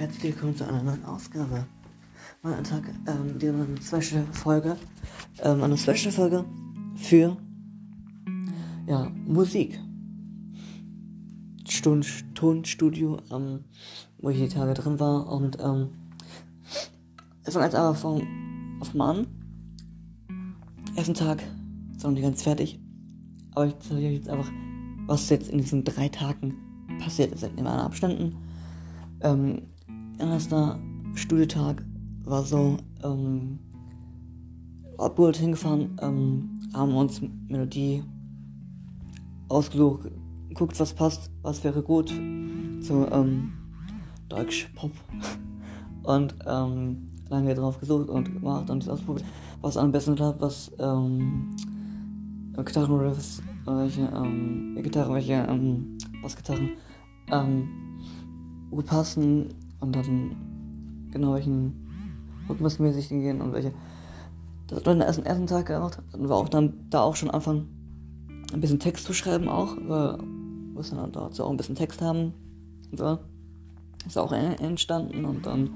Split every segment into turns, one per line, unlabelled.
herzlich willkommen zu einer neuen Ausgabe. Mein Tag, ähm, die eine Special Folge, ähm, eine Special Folge für, ja, Musik. Stund, Tonstudio, ähm, wo ich die Tage drin war und, ähm, ich fange jetzt aber von, auf mal an. Ersten Tag, ist noch nicht ganz fertig, aber ich zeige euch jetzt einfach, was jetzt in diesen drei Tagen passiert ist, in meinen Abständen. Ähm, erster Studietag war so, ähm, Abgeholt hingefahren, ähm, haben uns Melodie ausgesucht, guckt, was passt, was wäre gut zu ähm, Deutsch Pop. Und ähm, lange drauf gesucht und gemacht und ausprobiert, was am besten klappt, was ähm, Gitarrenriffs, welche ähm, Gitarre, welche ähm, Bassgitarren ähm, gut passen und dann genau welchen rhythmusmäßig gehen und welche. Das hat dann erst am ersten Tag gemacht. Dann war auch dann da auch schon anfangen, ein bisschen Text zu schreiben auch. Wir mussten dann dazu auch ein bisschen Text haben. So. Ist auch entstanden und dann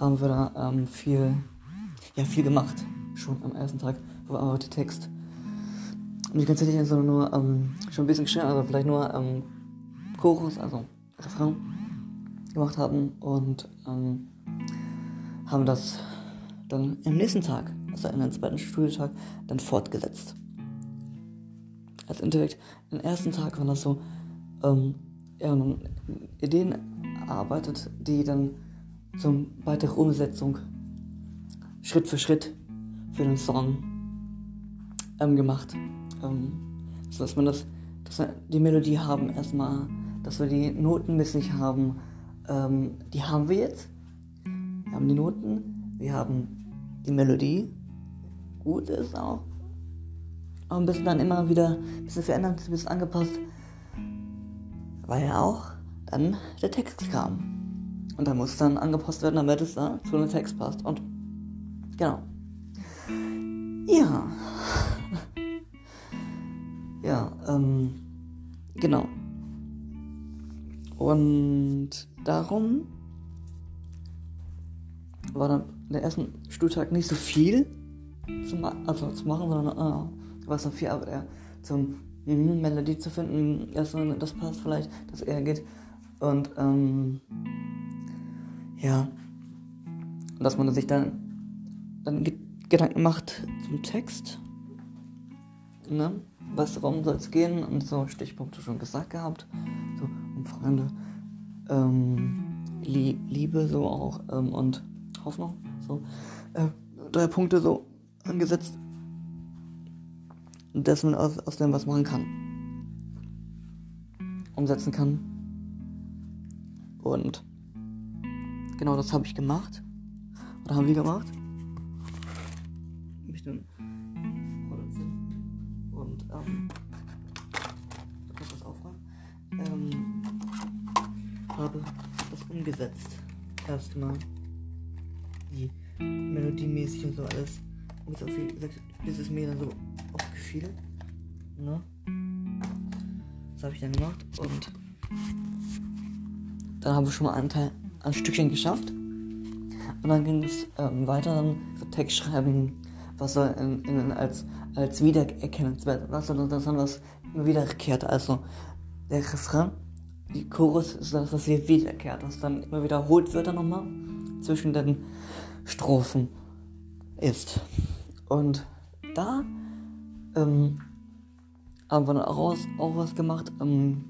haben wir da ähm, viel, ja, viel gemacht. Schon am ersten Tag, wo wir den Text. Und nicht ganz ehrlich, sondern nur ähm, schon ein bisschen geschrieben, also vielleicht nur ähm, Chorus, also Refrain gemacht haben und ähm, haben das dann am nächsten Tag, also in den zweiten Studietag, dann fortgesetzt. Als Intellekt, den ersten Tag war das so, ähm, ja, Ideen erarbeitet, die dann zum weitere Umsetzung Schritt für Schritt für den Song ähm, gemacht. Ähm, so dass man das, dass wir die Melodie haben erstmal, dass wir die Noten misslich haben, ähm, die haben wir jetzt. Wir haben die Noten, wir haben die Melodie. Gut ist auch. Aber ein bisschen dann immer wieder ein bisschen verändert, ein bisschen angepasst. Weil ja auch dann der Text kam. Und da muss dann angepasst werden, damit es da zu dem Text passt. Und genau. Ja. ja, ähm, genau. Und darum war dann der ersten Stuhltag nicht so viel zu, ma also zu machen, sondern äh, war es noch viel Arbeit, eher zum mm, Melodie zu finden, erst das passt vielleicht, dass er geht. Und ähm, ja, dass man sich dann, dann Gedanken macht zum Text. Ne? Was, darum soll es gehen? Und so Stichpunkte schon gesagt gehabt. So um Freunde, ähm, Liebe so auch ähm, und Hoffnung. So äh, drei Punkte so angesetzt. Dass man aus, aus dem was machen kann. Umsetzen kann. Und genau das habe ich gemacht. Oder haben wir gemacht. Ich dann und ähm, das aufräumen. Ähm, habe das umgesetzt. Erstmal die melodiemäßig und so alles. Und so viel gesagt, bis es mir dann so aufgefiel. Ne? Das habe ich dann gemacht und dann habe ich schon mal einen Teil, ein Stückchen geschafft. Und dann ging es ähm, weiter, dann so Text schreiben, was soll in, in, als, als wiedererkennenswert, was soll das sein, was immer wiederkehrt. Also der Refrain, die Chorus ist das, was hier wiederkehrt, was dann immer wiederholt wird dann nochmal zwischen den Strophen ist. Und da ähm, haben wir dann auch, auch was gemacht. Ähm,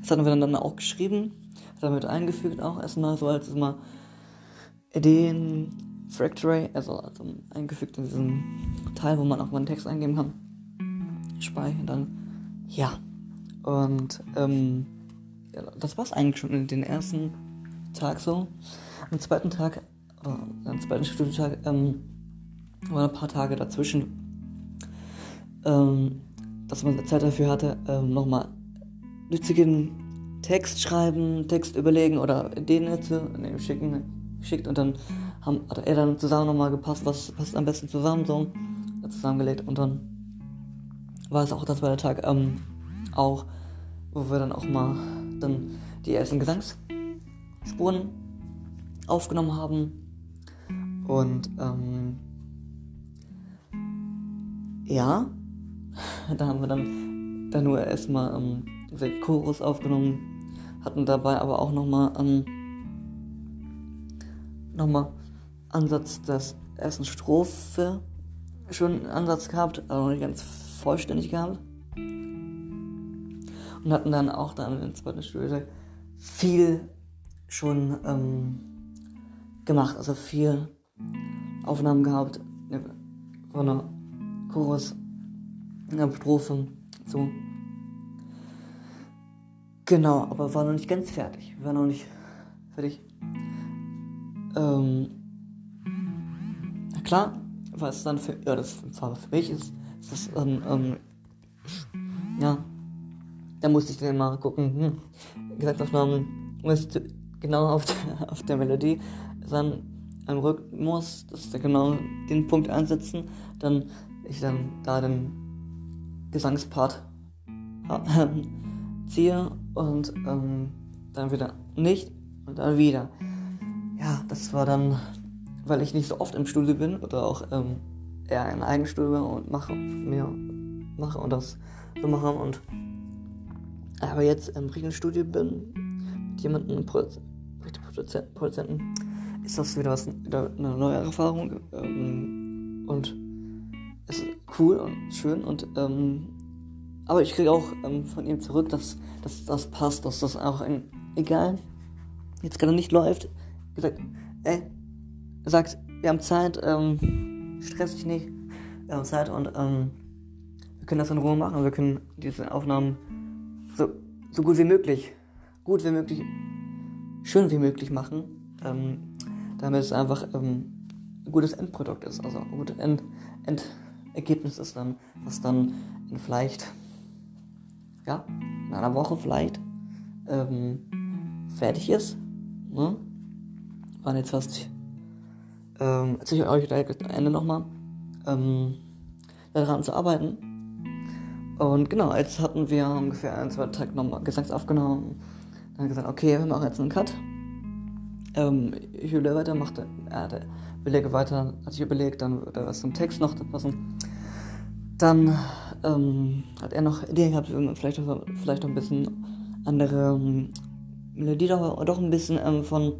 das hatten wir dann auch geschrieben, damit eingefügt auch erstmal so als immer Ideen, Factory, also, also eingefügt in diesen Teil, wo man auch mal einen Text eingeben kann. Speichern dann, ja. Und ähm, ja, das war's eigentlich schon den ersten Tag so. Am zweiten Tag, äh, am zweiten Studientag, ähm, waren ein paar Tage dazwischen, ähm, dass man Zeit dafür hatte, ähm, nochmal nützigen Text schreiben, Text überlegen oder Ideen zu nee, schicken, geschickt und dann haben, hat er dann zusammen nochmal gepasst, was passt am besten zusammen so, zusammengelegt und dann war es auch das war der Tag ähm, auch, wo wir dann auch mal dann die ersten Gesangs Spuren aufgenommen haben. Und ähm, ja, da haben wir dann, dann nur erstmal ähm, Chorus aufgenommen, hatten dabei aber auch nochmal ähm, nochmal Ansatz des ersten Strophe schon einen Ansatz gehabt, aber noch nicht ganz vollständig gehabt. Und hatten dann auch dann in der zweiten Studio viel schon ähm, gemacht, also viel Aufnahmen gehabt von einer Chorus, einer Strophe so. Genau, aber war noch nicht ganz fertig. War noch nicht fertig. Ähm, klar, was dann für, ja, das war für mich ist, ist das dann, ähm, da musste ich dann mal gucken, hm, Gesangsaufnahmen musste genau auf der, auf der Melodie dann am Rhythmus, das ist ja genau den Punkt ansetzen, dann ich dann da den Gesangspart äh, ziehe und ähm, dann wieder nicht und dann wieder. Ja, das war dann, weil ich nicht so oft im Studio bin oder auch ähm, eher in Eigenstudio und mache mir mache und das so mache und aber jetzt im richtigen Studio bin mit jemandem Produzenten. Ist das wieder was wieder eine neue Erfahrung? Ähm, und es ist cool und schön und ähm, aber ich kriege auch ähm, von ihm zurück, dass, dass das passt, dass das auch ein, egal jetzt gerade nicht läuft, gesagt, ey, sagt, wir haben Zeit, ähm, stress dich nicht, wir haben Zeit und ähm, wir können das in Ruhe machen, wir können diese Aufnahmen so, so gut wie möglich, gut wie möglich, schön wie möglich machen, ähm, damit es einfach ähm, ein gutes Endprodukt ist, also ein gutes End, Endergebnis ist dann, was dann in vielleicht, ja, in einer Woche vielleicht ähm, fertig ist. Ne? Waren jetzt fast, ähm, erzähle ich euch gleich am Ende nochmal, ähm, daran zu arbeiten. Und genau, jetzt hatten wir ungefähr ein, zwei Tage nochmal Gesangs aufgenommen. Dann gesagt, okay, wir machen jetzt einen Cut. Ähm, ich überlege weiter, machte, äh, überlege weiter, hat sich überlegt, dann wird er was zum Text noch passen. Dann ähm, hat er noch Ideen gehabt, vielleicht, vielleicht noch ein bisschen andere ähm, Melodie doch, doch ein bisschen ähm, von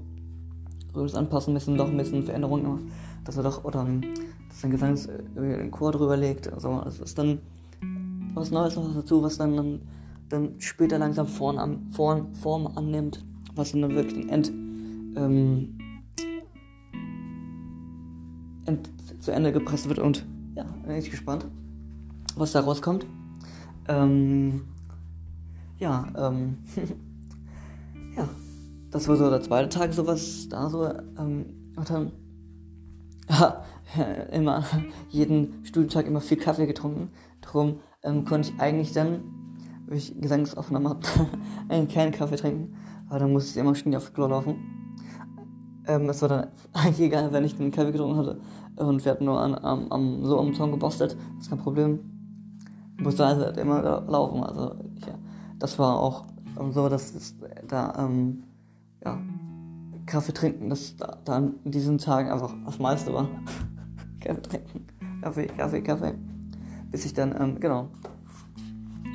Rhythmus anpassen, bisschen doch ein bisschen Veränderungen, dass er doch, oder ähm, dass sein Gesang äh, den Chor drüber legt. Also es ist dann was Neues noch dazu, was dann, dann, dann später langsam Form, Form, Form annimmt, was dann wirklich ein End ähm, ent, zu Ende gepresst wird und ja, bin ich gespannt, was da rauskommt. Ähm, ja, ähm, ja, das war so der zweite Tag, so was da so, ähm, und dann, ja, immer, jeden Studientag immer viel Kaffee getrunken. Darum ähm, konnte ich eigentlich dann, wenn ich Gesangsaufnahme habe, einen keinen Kaffee trinken. Aber dann musste ich immer schnell auf Klo laufen. Ähm, es war dann eigentlich egal, wenn ich den Kaffee getrunken hatte. Und wir hatten nur an, an, an, so am Zaun gebastelt. Das ist kein Problem. Ich musste also halt immer laufen. Also, ja, das war auch ähm, so, dass es da, ähm, ja, Kaffee trinken, das da, da in diesen Tagen einfach das meiste war. Kaffee trinken. Kaffee, Kaffee, Kaffee. Bis ich dann, ähm, genau.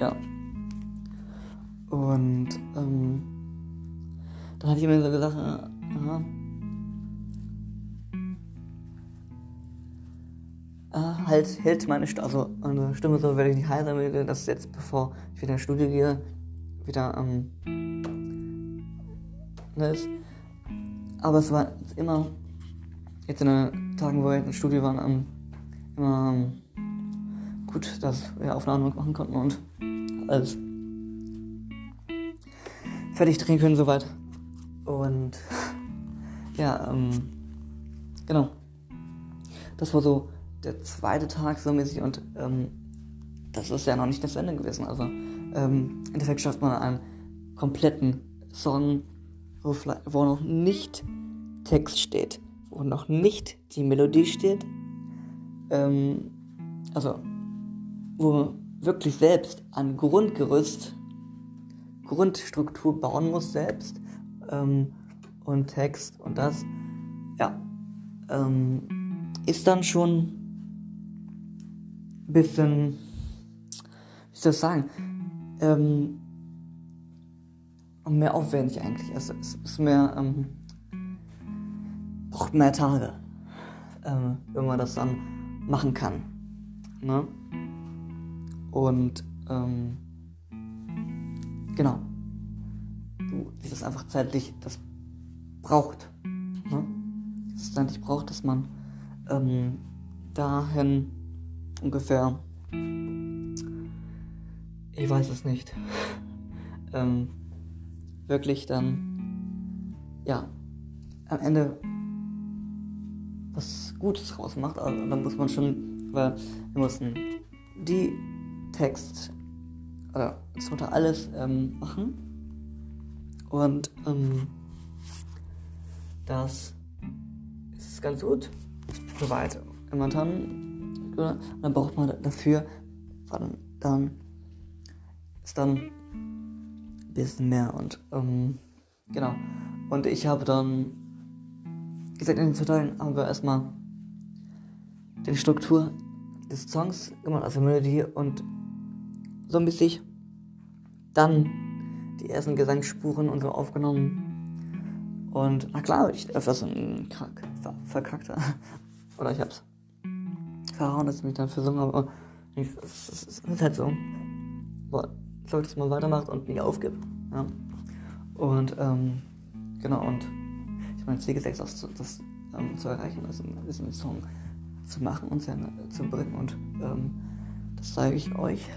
Ja. Und, ähm, dann hatte ich mir so gesagt, äh, aha, äh, halt hält meine, St also meine Stimme so, wenn ich nicht heiser will, dass jetzt, bevor ich wieder ins Studio gehe, wieder ähm, ne ist. Aber es war immer, jetzt in den Tagen, wo wir im Studio waren, ähm, immer ähm, gut, dass wir Aufnahmen machen konnten und alles fertig drehen können soweit. Und ja, ähm, genau. Das war so der zweite Tag so mäßig und ähm, das ist ja noch nicht das Ende gewesen. Also ähm, im Endeffekt schafft man einen kompletten Song, wo, wo noch nicht Text steht, wo noch nicht die Melodie steht. Ähm, also wo man wirklich selbst ein Grundgerüst, Grundstruktur bauen muss selbst. Ähm, und Text und das, ja, ähm, ist dann schon ein bisschen, wie soll ich sagen, ähm, mehr aufwendig eigentlich. Es ist mehr, ähm, braucht mehr Tage, ähm, wenn man das dann machen kann. Ne? Und ähm, genau. Du, das einfach zeitlich, das braucht. Ne? Das es zeitlich braucht, dass man ähm, dahin ungefähr, ich weiß es nicht, ähm, wirklich dann, ja, am Ende was Gutes draus macht. Also dann muss man schon, weil wir mussten die Text, oder das wollte alles ähm, machen. Und ähm, das ist ganz gut. Soweit. Momentan, dann braucht man dafür, dann ist dann ein bisschen mehr und ähm, genau. Und ich habe dann gesagt, in den zwei Teilen haben wir erstmal die Struktur des Songs gemacht, also Melodie und so ein bisschen. Dann die ersten Gesangsspuren und so aufgenommen. Und na klar, ich öfters einen Krack ver verkackt. Oder ich hab's verhauen, dass ich mich dann versungen habe. Es ist halt so. Sorgt, dass man weitermacht und nicht aufgibt. Ja. Und ähm, genau, und ich meine, Ziel ist das, das ähm, zu erreichen, also ein bisschen den Song zu machen und zu, zu bringen. Und ähm, das zeige ich euch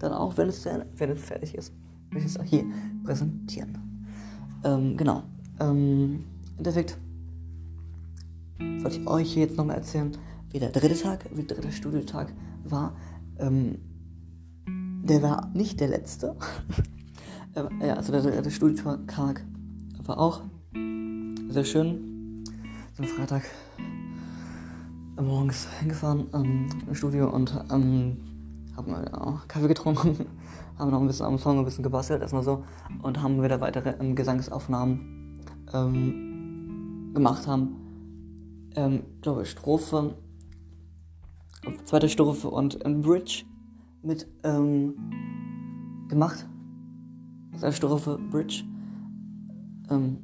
dann auch, wenn es, wenn es fertig ist. Möchte ich es auch hier präsentieren. Ähm, genau. Ähm, Im Endeffekt wollte ich euch jetzt nochmal erzählen, wie der dritte Tag, wie der dritte Studiotag war. Ähm, der war nicht der letzte. ja, also der dritte Studiotag war auch sehr schön. So Freitag morgens hingefahren ähm, im Studio und ähm, haben äh, Kaffee getrunken, haben noch ein bisschen am Song ein bisschen gebastelt, erstmal so, und haben wieder weitere ähm, Gesangsaufnahmen ähm, gemacht haben. Ähm, glaube Strophe, zweite Strophe und ein Bridge mit ähm, gemacht. Also Strophe, Bridge. Ähm,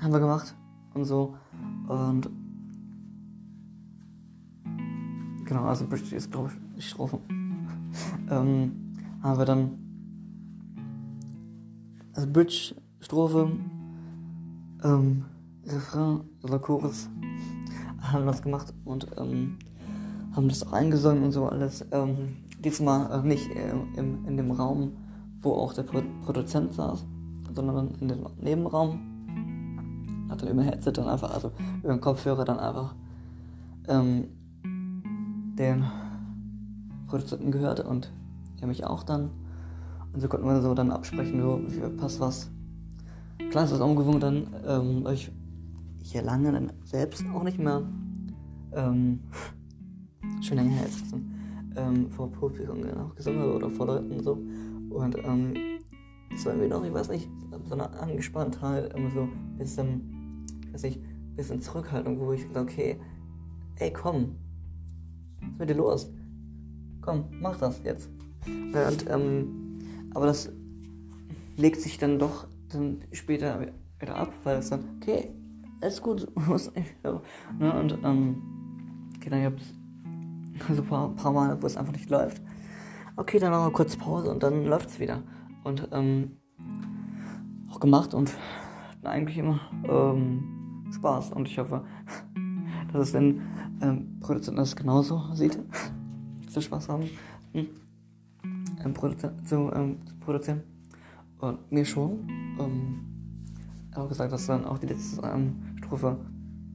haben wir gemacht und so. Und Genau, also Bridge ist, glaube ich, die Strophe. ähm, haben wir dann. Also Bridge, Strophe, ähm, Refrain oder Chorus haben das gemacht und ähm, haben das auch eingesungen und so alles. Ähm, diesmal nicht äh, im, in dem Raum, wo auch der Pro Produzent saß, sondern in dem Nebenraum. Hat dann über Headset dann einfach, also über den Kopfhörer dann einfach ähm, den Produzenten gehört und er mich auch dann. Und so konnten wir so dann absprechen, wo, wie passt was. Klar ist das ungewohnt dann, ähm, weil ich hier lange dann selbst auch nicht mehr ähm, schon länger her jetzt ähm, vor Publikum auch gesungen habe oder vor Leuten und so. Und ähm, das war irgendwie noch, ich weiß nicht, so eine Angespanntheit, immer so ein bisschen, ich weiß nicht, bisschen Zurückhaltung, wo ich dachte, okay, ey komm, ist mit dir los? Komm, mach das jetzt. Und, ähm, aber das legt sich dann doch dann später wieder ab, weil es dann, okay, alles gut, ne? Und ähm, okay, dann gibt es so ein paar, paar Mal, wo es einfach nicht läuft. Okay, dann machen wir kurz Pause und dann läuft es wieder. Und ähm, auch gemacht und eigentlich immer ähm, Spaß. Und ich hoffe, dass es den ähm, Produzenten das genauso sieht. so Spaß haben, hm? ähm, zu, ähm, zu, produzieren. Und mir schon. Ähm, er hat gesagt, dass dann auch die letzte ähm, Strophe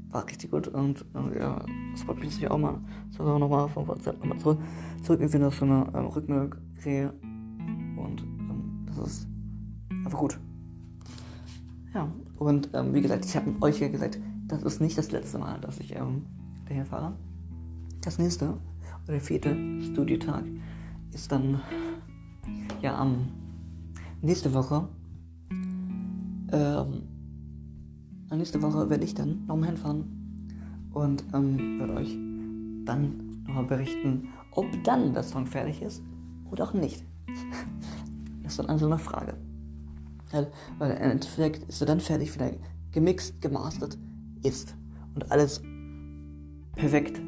war richtig gut und äh, ja, das freut mich natürlich auch mal. Das war auch nochmal vom WhatsApp nochmal zurück, zurückgesehen, dass so eine ähm, Rückmeldung kriege. Und ähm, das ist einfach gut. Ja, und ähm, wie gesagt, ich habe euch ja gesagt, das ist nicht das letzte Mal, dass ich ähm, dahin fahre. Das nächste, oder der vierte Studiotag, ist dann ja am nächste Woche Ähm, nächste Woche werde ich dann nochmal hinfahren und ähm, werde euch dann nochmal berichten, ob dann der Song fertig ist oder auch nicht. Das ist dann also eine Frage. Weil im Endeffekt ist er dann fertig, wenn er gemixt, gemastert ist und alles perfekt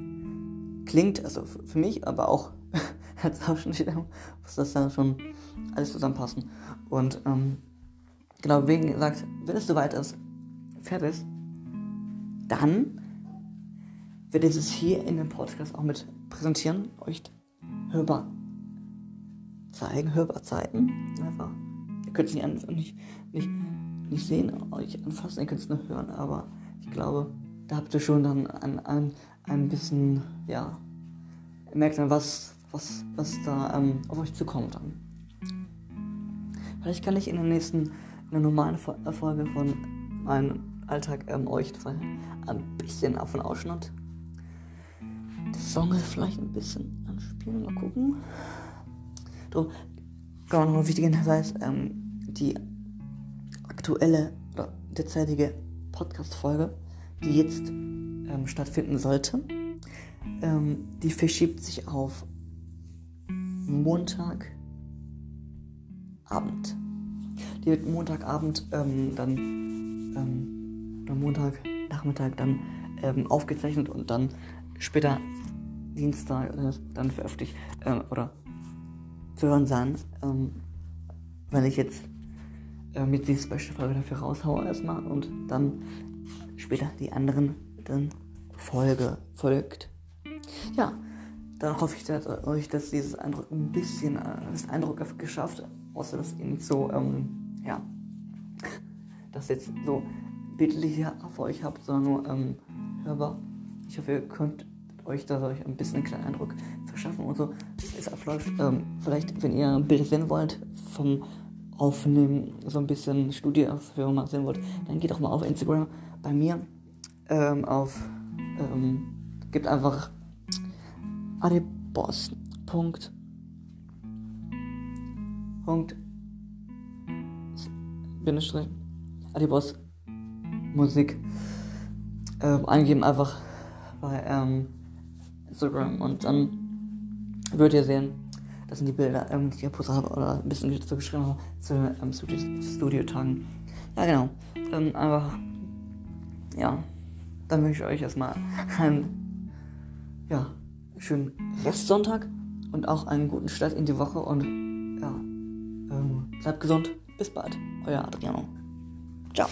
klingt, also für mich, aber auch als Abschnitt, muss das dann schon alles zusammenpassen. Und ähm, genau, wegen gesagt, wenn es soweit ist, fertig dann werde ich es hier in dem Podcast auch mit präsentieren, euch hörbar zeigen, hörbar zeigen. Einfach. Ihr könnt es nicht, nicht, nicht sehen, euch anfassen, ihr könnt es nur hören, aber ich glaube, da habt ihr schon dann ein, ein, ein bisschen, ja, merkt dann, was, was, was da ähm, auf euch zukommt dann. Vielleicht kann ich in der nächsten, in der normalen äh, Folge von meinem Alltag ähm, euch ein bisschen davon ausschnitt. Das Song vielleicht ein bisschen anspielen, mal gucken. So, genau, noch ein wichtiger Hinweis, ähm, die aktuelle oder derzeitige Podcast-Folge, die jetzt ähm, stattfinden sollte, ähm, die verschiebt sich auf Montagabend. Die wird Montagabend ähm, dann ähm, oder Montagnachmittag dann ähm, aufgezeichnet und dann später Dienstag äh, dann veröffentlicht äh, oder zu hören sein, ähm, weil ich jetzt äh, mit dieser Special-Folge dafür raushaue erstmal und dann später die anderen dann Folge folgt. Ja, dann hoffe ich, dass euch dass dieses Eindruck ein bisschen äh, das Eindruck geschafft, außer dass ihr nicht so, ähm, ja, das jetzt so bildlich für euch habt, sondern nur ähm, hörbar. Ich hoffe, ihr könnt euch da euch ein bisschen einen kleinen Eindruck verschaffen und so, es abläuft. Ähm, vielleicht, wenn ihr Bilder sehen wollt vom Aufnehmen, so ein bisschen Studieaufführung mal sehen wollt, dann geht doch mal auf Instagram bei mir ähm, auf ähm, gibt einfach adeboss. Punkt. Punkt. Bindestrich. Adeboss Musik. Ähm, eingeben einfach bei ähm, Instagram und dann würdet ihr sehen, das sind die Bilder, ähm, die ich gepostet habe oder ein bisschen dazu geschrieben habe zu ähm, Studio-Tagen. Ja, genau. Ähm, einfach, ja, dann wünsche ich euch erstmal einen ja, schönen Restsonntag und auch einen guten Start in die Woche und ja, ähm, bleibt gesund. Bis bald. Euer Adriano. Ciao.